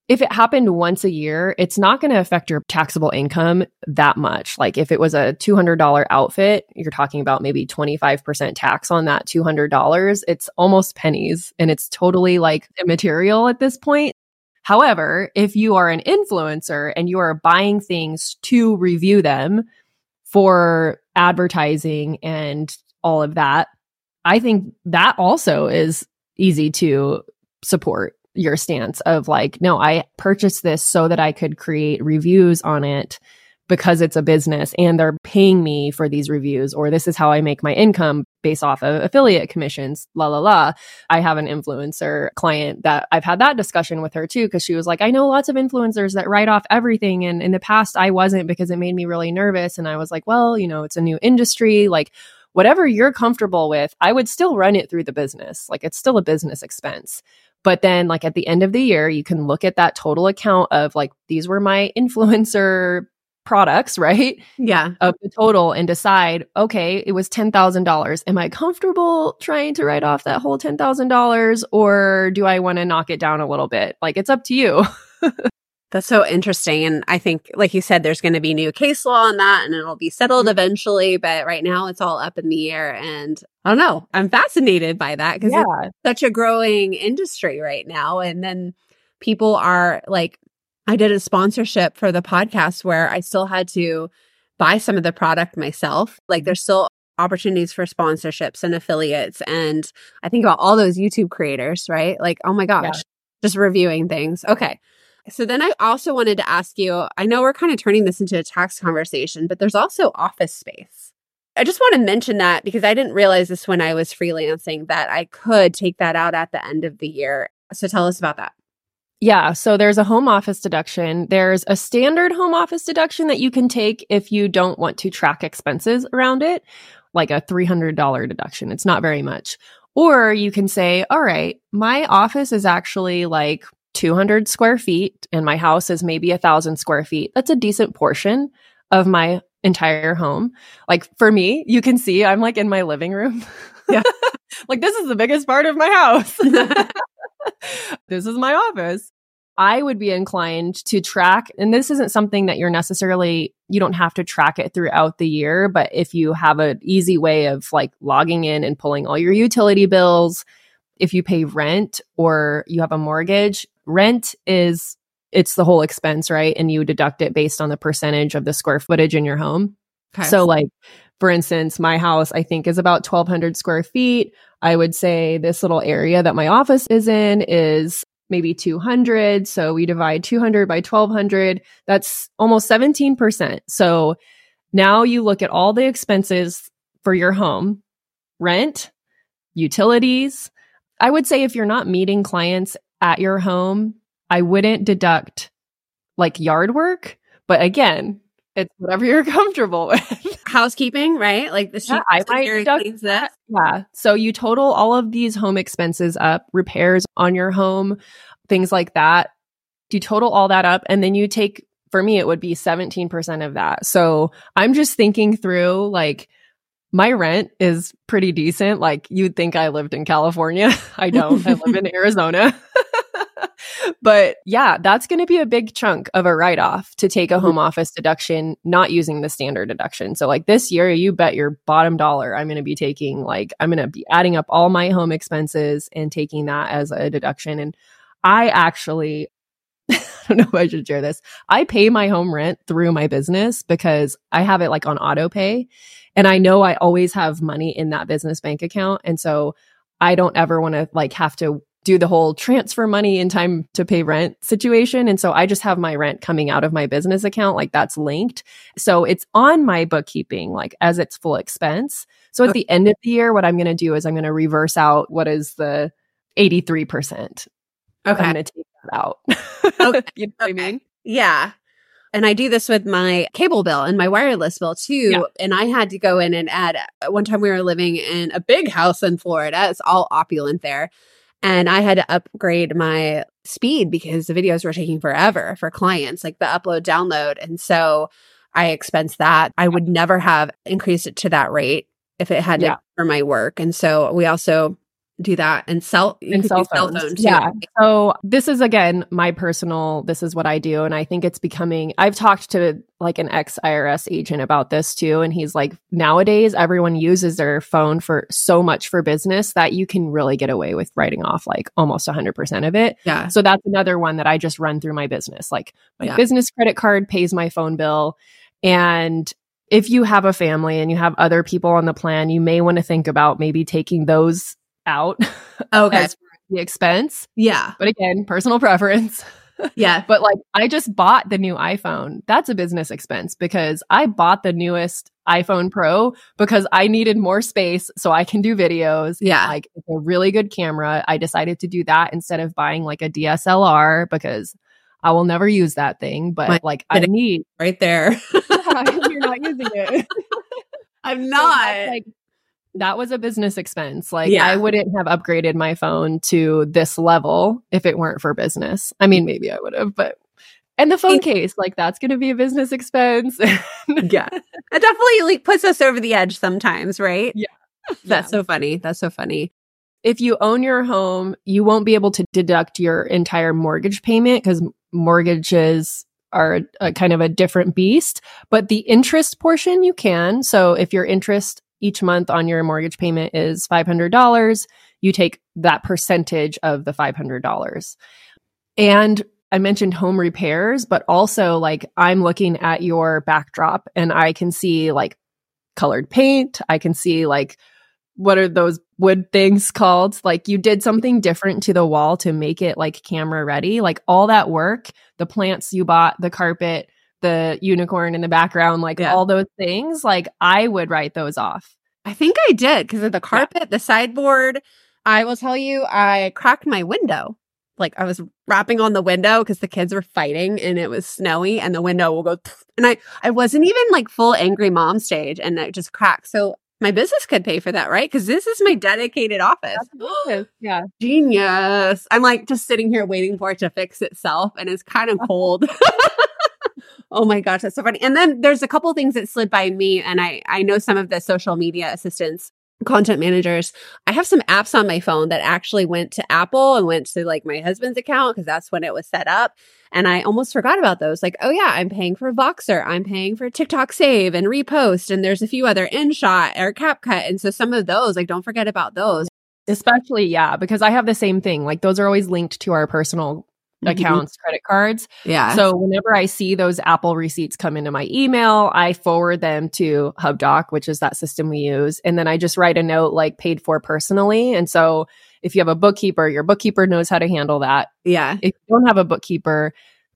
if it happened once a year, it's not going to affect your taxable income that much. Like if it was a $200 outfit, you're talking about maybe 25% tax on that $200. It's almost pennies and it's totally like immaterial at this point. However, if you are an influencer and you are buying things to review them for advertising and all of that, I think that also is easy to support your stance of like, no, I purchased this so that I could create reviews on it because it's a business and they're paying me for these reviews, or this is how I make my income based off of affiliate commissions, la la la. I have an influencer client that I've had that discussion with her too, because she was like, I know lots of influencers that write off everything. And in the past, I wasn't because it made me really nervous. And I was like, well, you know, it's a new industry. Like, whatever you're comfortable with, I would still run it through the business. Like, it's still a business expense. But then, like at the end of the year, you can look at that total account of like, these were my <laughs> influencer products, right? Yeah. Of the total and decide, okay, it was $10,000. Am I comfortable trying to write off that whole $10,000 or do I want to knock it down a little bit? Like, it's up to you. <laughs> That's so interesting. And I think, like you said, there's going to be new case law on that and it'll be settled mm-hmm. eventually. But right now it's all up in the air. And I don't know. I'm fascinated by that because yeah. it's such a growing industry right now. And then people are like, I did a sponsorship for the podcast where I still had to buy some of the product myself. Like mm-hmm. there's still opportunities for sponsorships and affiliates. And I think about all those YouTube creators, right? Like, oh my gosh, Yeah. just reviewing things. Okay. So then I also wanted to ask you I know we're kind of turning this into a tax conversation, but there's also office space. I just want to mention that because I didn't realize this when I was freelancing that I could take that out at the end of the year. So tell us about that. Yeah. So there's a home office deduction. There's a standard home office deduction that you can take if you don't want to track expenses around it, like a $300 deduction. It's not very much. Or you can say, all right, my office is actually like 200 square feet and my house is maybe a thousand square feet. That's a decent portion of my entire home. Like for me, you can see I'm like in my living room. Yeah. <laughs> like this is the biggest part of my house. <laughs> <laughs> this is my office. I would be inclined to track, and this isn't something that you're necessarily, you don't have to track it throughout the year, but if you have an easy way of like logging in and pulling all your utility bills, if you pay rent or you have a mortgage, rent is, it's the whole expense, right? And you deduct it based on the percentage of the square footage in your home. So, like, for instance, my house, I think, is about 1,200 square feet. I would say this little area that my office is in is maybe 200. So we divide 200 by 1,200. That's almost 17%. So Now you look at all the expenses for your home, rent, utilities. I would say if you're not meeting clients at your home, I wouldn't deduct like yard work. But again, it's whatever you're <laughs> comfortable with. Housekeeping, right? Like the Yeah, I might deduct that. Yeah. So you total all of these home expenses up, repairs on your home, things like that. You total all that up and then you take, for me, it would be 17% of that. So I'm just thinking through like, my rent is pretty decent. Like you'd think I lived in California. <laughs> I don't. I live in <laughs> Arizona. <laughs> but yeah, that's going to be a big chunk of a write off to take a mm-hmm. home office deduction, not using the standard deduction. So, like this year, you bet your bottom dollar, I'm going to be taking, like, I'm going to be adding up all my home expenses and taking that as a deduction. And I actually, don't know if I should share this. I pay my home rent through my business because I have it like on auto pay. And I know I always have money in that business bank account. And so I don't ever want to like have to do the whole transfer money in time to pay rent situation. And so I just have my rent coming out of my business account, like that's linked. So it's on my bookkeeping, like as its full expense. So at uh the end of the year, what I'm going to do is I'm going to reverse out what is the 83%. I'm Okay. going to take that out. <laughs> <laughs> Okay. you know what I mean? Yeah. And I do this with my cable bill and my wireless bill too. Yeah. And I had to go in and add uh, one time we were living in a big house in Florida. It's all opulent there. And I had to upgrade my speed because the videos were taking forever for clients, like the upload download. And so I expense that. I would never have increased it to that rate if it had Yeah. for my work. And so we also do that and cell you and cell phones. too. yeah. So this is again my personal. This is what I do, and I think it's becoming. I've talked to like an ex IRS agent about this too, and he's like, nowadays everyone uses their phone for so much for business that you can really get away with writing off like almost hundred percent of it. Yeah. So that's another one that I just run through my business. Like my Yeah. business credit card pays my phone bill, and if you have a family and you have other people on the plan, you may want to think about maybe taking those out <laughs> Okay. the expense. Yeah. But again, personal preference. <laughs> Yeah. But like, I just bought the new iPhone. That's a business expense because I bought the newest iPhone Pro because I needed more space so I can do videos. Yeah. Like, it's a really good camera. I decided to do that instead of buying like a DSLR because I will never use that thing. But My- like, I need, Right there. <laughs> you're not using it. I'm not. that's, like that was a business expense. Like Yeah. I wouldn't have upgraded my phone to this level if it weren't for business. I mean, maybe I would have, but and the phone case, like that's going to be a business expense. <laughs> yeah. It definitely like puts us over the edge sometimes, right? Yeah. <laughs> That's Yeah. so funny. That's so funny. if you own your home, you won't be able to deduct your entire mortgage payment because mortgages are a kind of a different beast. But the interest portion you can. So if your interest each month on your mortgage payment is $500, you take that percentage of the $500. And I mentioned home repairs, but also like I'm looking at your backdrop and I can see like colored paint. I can see like what are those wood things called? Like you did something different to the wall to make it like camera ready. Like all that work, the plants you bought, the carpet, the unicorn in the background, like Yeah. all those things, like I would write those off. I think I did because of the carpet, the sideboard. I will tell you, I cracked my window. Like I was rapping on the window because the kids were fighting and it was snowy and the window will go <sniffs> and I I wasn't even like full angry mom stage and it just cracked. So my business could pay for that, right? Because this is my dedicated office. <gasps> yeah. Genius. I'm like just sitting here waiting for it to fix itself and it's kind of <laughs> cold. <laughs> oh my gosh, that's so funny. And then there's a couple things that slid by me and I I know some of the social media assistants content managers. I have some apps on my phone that actually went to Apple and went to like my husband's account because that's when it was set up. And I almost forgot about those. Like, oh yeah, I'm paying for Voxer. I'm paying for TikTok Save and Repost. And there's a few other InShot or CapCut. And so some of those, like, don't forget about those. Especially, yeah, because I have the same thing. Like those are always linked to our personal. Mm-hmm. accounts, credit cards. Yeah. So whenever I see those Apple receipts come into my email, I forward them to HubDoc, which is that system we use. And then I just write a note like paid for personally. And so if you have a bookkeeper, your bookkeeper knows how to handle that. yeah. If you don't have a bookkeeper,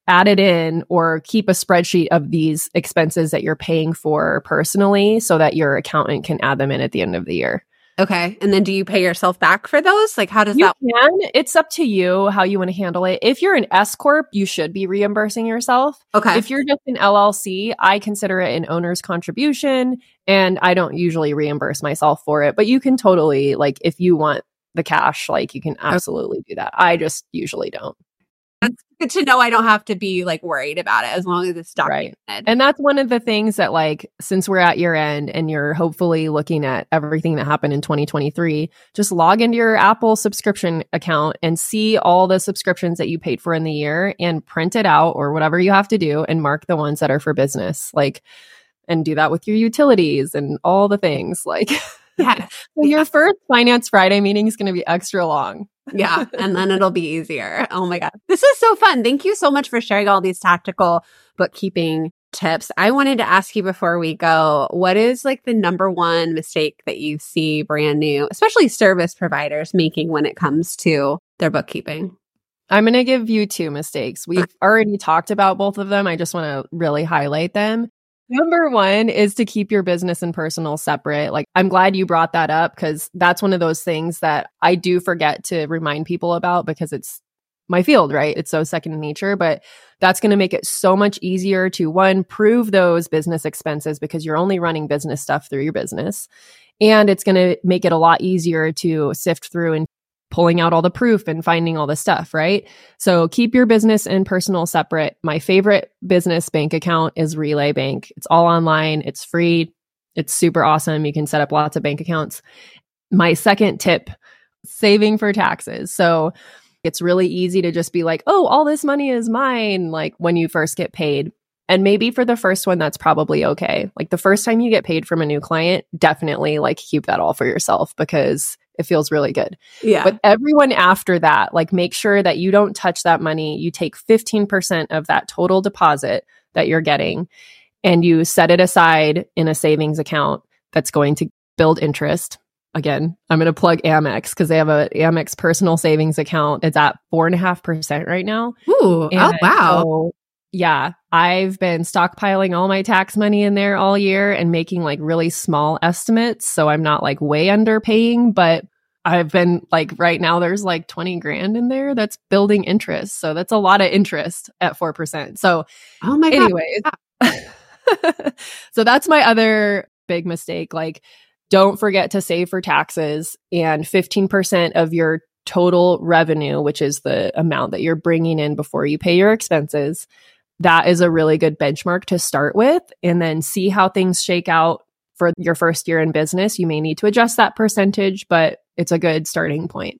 add it in or keep a spreadsheet of these expenses that you're paying for personally so that your accountant can add them in at the end of the year. Okay. And then do you pay yourself back for those? Like how does You that can. It's up to you how you want to handle it. If you're an S corp, you should be reimbursing yourself. Okay. If you're just an LLC, I consider it an owner's contribution and I don't usually reimburse myself for it, but you can totally like if you want the cash, like you can absolutely do that. I just usually don't. Good to know I don't have to be like worried about it as long as it's Right. documented. And that's one of the things that, like, since we're at year end and you're hopefully looking at everything that happened in 2023, just log into your Apple subscription account and see all the subscriptions that you paid for in the year and print it out or whatever you have to do and mark the ones that are for business. Like, and do that with your utilities and all the things. Like, <laughs> yeah. <laughs> so your first Finance Friday meeting is going to be extra long. Yeah. And then it'll be easier. Oh my God. This is so fun. Thank you so much for sharing all these tactical bookkeeping tips. I wanted to ask you before we go, what is like the number one mistake that you see brand new, especially service providers making when it comes to their bookkeeping? I'm going to give you two mistakes. We've already talked about both of them. I just want to really highlight them. Number one is to keep your business and personal separate. Like, I'm glad you brought that up because that's one of those things that I do forget to remind people about because it's my field, right? It's so second nature, but that's going to make it so much easier to one, prove those business expenses because you're only running business stuff through your business. And it's going to make it a lot easier to sift through and pulling out all the proof and finding all the stuff, right? So keep your business and personal separate. My favorite business bank account is Relay Bank. It's all online, it's free, it's super awesome. You can set up lots of bank accounts. My second tip saving for taxes. So it's really easy to just be like, oh, all this money is mine, like when you first get paid. And maybe for the first one, that's probably okay. Like the first time you get paid from a new client, definitely like keep that all for yourself because it feels really good. Yeah. But everyone after that, like make sure that you don't touch that money. You take 15% of that total deposit that you're getting and you set it aside in a savings account that's going to build interest. Again, I'm going to plug Amex because they have a Amex personal savings account. It's at four and a half percent right now. Ooh. Oh, wow. so, yeah, I've been stockpiling all my tax money in there all year and making like really small estimates. So I'm not like way underpaying, but I've been like right now there's like 20 grand in there that's building interest. So that's a lot of interest at 4%. So oh my God. anyways, <laughs> so that's my other big mistake. Like, don't forget to save for taxes and 15% of your total revenue, which is the amount that you're bringing in before you pay your expenses. That is a really good benchmark to start with and then see how things shake out for your first year in business. You may need to adjust that percentage, but it's a good starting point.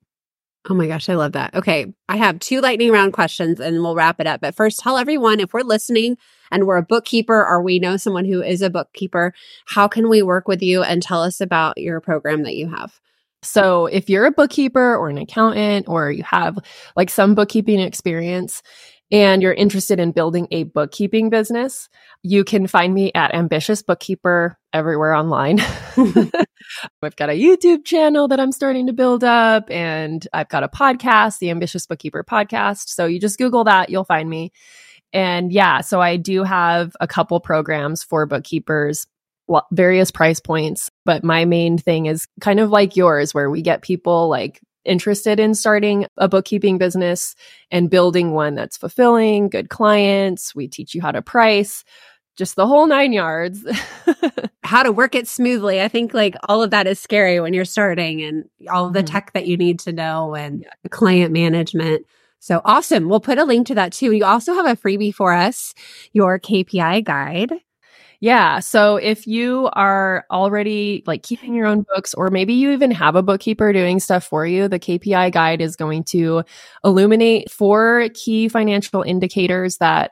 Oh my gosh, I love that. Okay, I have two lightning round questions and we'll wrap it up. But first, tell everyone if we're listening and we're a bookkeeper or we know someone who is a bookkeeper, how can we work with you and tell us about your program that you have? So, if you're a bookkeeper or an accountant or you have like some bookkeeping experience and you're interested in building a bookkeeping business, you can find me at Ambitious Bookkeeper everywhere online. <laughs> I've got a YouTube channel that I'm starting to build up and I've got a podcast, the Ambitious Bookkeeper podcast. So, you just Google that, you'll find me. And yeah, so I do have a couple programs for bookkeepers various price points. But my main thing is kind of like yours, where we get people like interested in starting a bookkeeping business and building one that's fulfilling, good clients. We teach you how to price, just the whole nine yards. <laughs> How to work it smoothly. I think like all of that is scary when you're starting and all the Mhm. tech that you need to know and the client management. So awesome. We'll put a link to that too. You also have a freebie for us, your KPI guide. Yeah. So if you are already like keeping your own books, or maybe you even have a bookkeeper doing stuff for you, the KPI guide is going to illuminate four key financial indicators that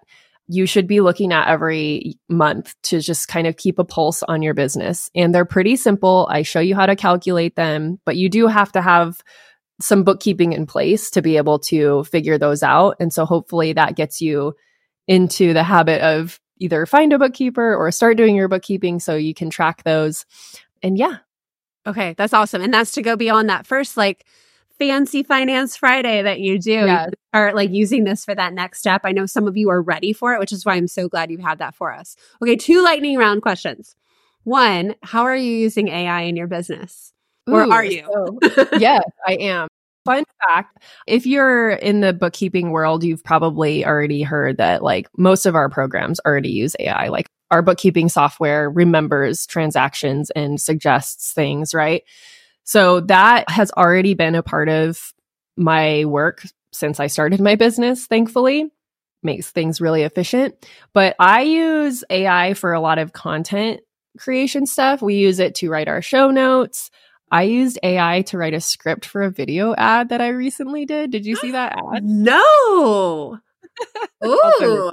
you should be looking at every month to just kind of keep a pulse on your business. And they're pretty simple. I show you how to calculate them, but you do have to have some bookkeeping in place to be able to figure those out. And so hopefully that gets you into the habit of either find a bookkeeper or start doing your bookkeeping so you can track those. And yeah, Okay, that's awesome. And that's to go beyond that first like fancy finance Friday that you do. Yes. You are like using this for that next step. I know some of you are ready for it, which is why I'm so glad you had that for us. Okay, two lightning round questions. One, how are you using AI in your business? Or Ooh, are you? so- <laughs> yes, I am. Fun fact if you're in the bookkeeping world, you've probably already heard that like most of our programs already use AI. Like our bookkeeping software remembers transactions and suggests things, right? So that has already been a part of my work since I started my business, thankfully. Makes things really efficient. But I use AI for a lot of content creation stuff. We use it to write our show notes. I used AI to write a script for a video ad that I recently did. Did you see that <gasps> ad? No. I'll send it Ooh.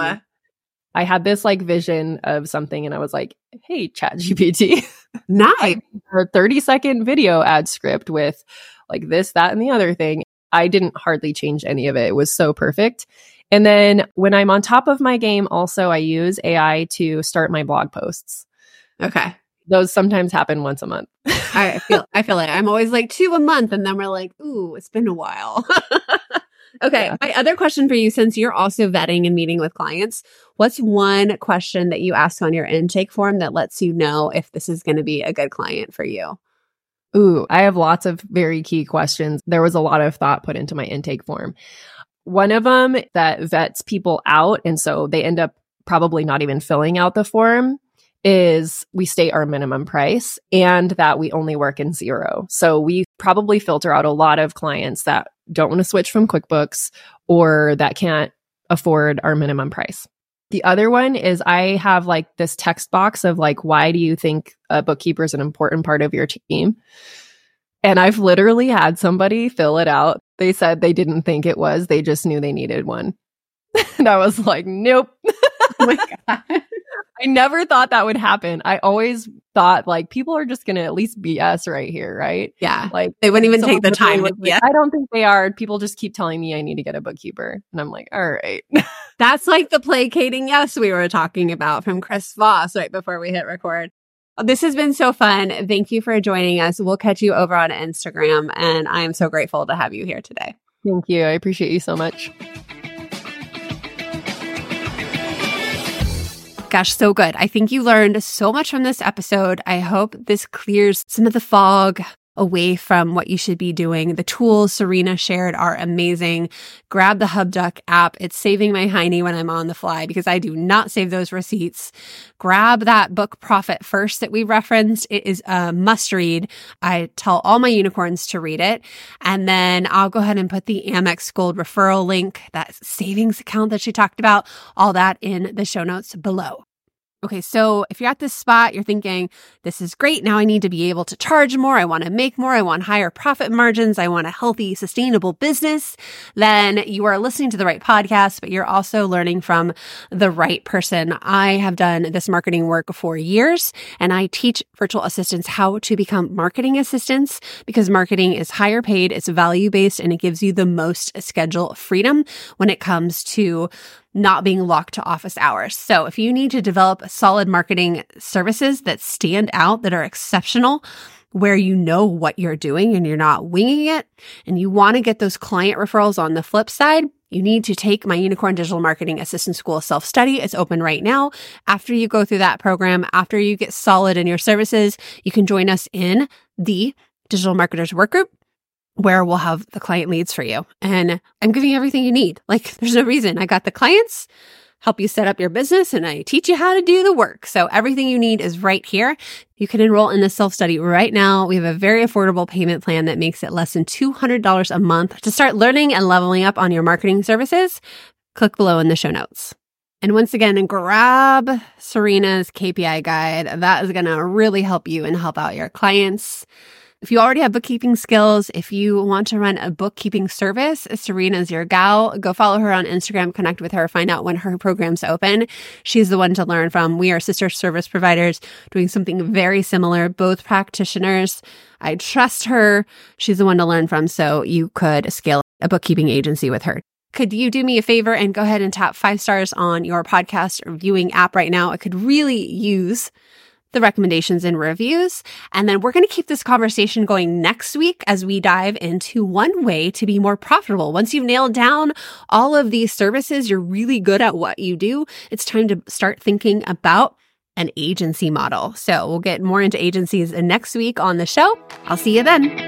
I had this like vision of something and I was like, hey, Chat GPT, <laughs> Nice. a 30 second video ad script with like this, that, and the other thing. I didn't hardly change any of it. It was so perfect. And then when I'm on top of my game, also, I use AI to start my blog posts. Okay. Those sometimes happen once a month. <laughs> I feel I feel like I'm always like two a month, and then we're like, ooh, it's been a while. <laughs> okay. Yeah. My other question for you, since you're also vetting and meeting with clients, what's one question that you ask on your intake form that lets you know if this is going to be a good client for you? Ooh, I have lots of very key questions. There was a lot of thought put into my intake form. One of them that vets people out, and so they end up probably not even filling out the form, is we state our minimum price and that we only work in Xero. So we probably filter out a lot of clients that don't want to switch from QuickBooks or that can't afford our minimum price. The other one is I have like this text box of like, why do you think a bookkeeper is an important part of your team? And I've literally had somebody fill it out. They said they didn't think it was, they just knew they needed one. <laughs> and I was like, nope. <laughs> <laughs> Oh my god. I never thought that would happen. I always thought like people are just going to at least BS right here, right? Yeah. Like They wouldn't even take the time. like, yeah. I don't think they are. People just keep telling me I need to get a bookkeeper. And I'm like, all right. <laughs> That's like the placating yes we were talking about from Chris Voss right before we hit record. This has been so fun. Thank you for joining us. We'll catch you over on Instagram, and I am so grateful to have you here today. Thank you. I appreciate you so much. Gosh, so good. I think you learned so much from this episode. I hope this clears some of the fog away from what you should be doing. The tools Serena shared are amazing. Grab the HubDoc app. It's saving my hiney when I'm on the fly because I do not save those receipts. Grab that book Profit First that we referenced. It is a must read. I tell all my unicorns to read it. And then I'll go ahead and put the Amex Gold referral link, that savings account that she talked about, all that in the show notes below. Okay, so if you're at this spot, you're thinking, this is great. Now I need to be able to charge more. I want to make more. I want higher profit margins. I want a healthy, sustainable business. Then you are listening to the right podcast, but you're also learning from the right person. I have done this marketing work for years and I teach virtual assistants how to become marketing assistants because marketing is higher paid, it's value based, and it gives you the most schedule freedom when it comes to not being locked to office hours. So if you need to develop solid marketing services that stand out, that are exceptional, where you know what you're doing and you're not winging it, and you want to get those client referrals on the flip side, you need to take my Unicorn Digital Marketing Assistant School self study. It's open right now. After you go through that program, after you get solid in your services, you can join us in the Digital Marketers Workgroup where we'll have the client leads for you. And I'm giving you everything you need. Like <laughs> there's no reason. I got the clients, help you set up your business, and I teach you how to do the work. So everything you need is right here. You can enroll in the self study right now. We have a very affordable payment plan that makes it less than $200 a month to start learning and leveling up on your marketing services. Click below in the show notes. And once again, grab Serena's KPI guide. That is going to really help you and help out your clients. If you already have bookkeeping skills, if you want to run a bookkeeping service, Serena's your gal. Go follow her on Instagram, connect with her, find out when her program's open. She's the one to learn from. We are sister service providers doing something very similar, both practitioners. I trust her. She's the one to learn from. So you could scale a bookkeeping agency with her. Could you do me a favor and go ahead and tap five stars on your podcast reviewing app right now? I could really use the recommendations and reviews. And then we're going to keep this conversation going next week as we dive into one way to be more profitable. Once you've nailed down all of these services, you're really good at what you do. It's time to start thinking about an agency model. So we'll get more into agencies next week on the show. I'll see you then.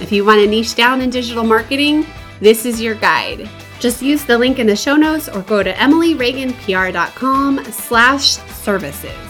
If you want to niche down in digital marketing, this is your guide. Just use the link in the show notes or go to emilyreaganpr.com slash services.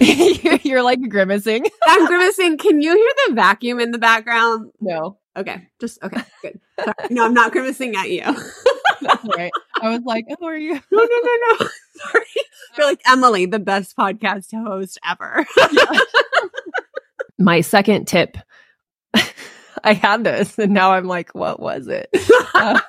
<laughs> You're like grimacing. <laughs> I'm grimacing. Can you hear the vacuum in the background? No. Okay. Just okay. Good. Sorry. No, I'm not grimacing at you. <laughs> That's right. I was like, oh, are you? No, no, no, no. Sorry. <laughs> You're like Emily, the best podcast host ever. <laughs> My second tip. <laughs> I had this and now I'm like, what was it? Uh,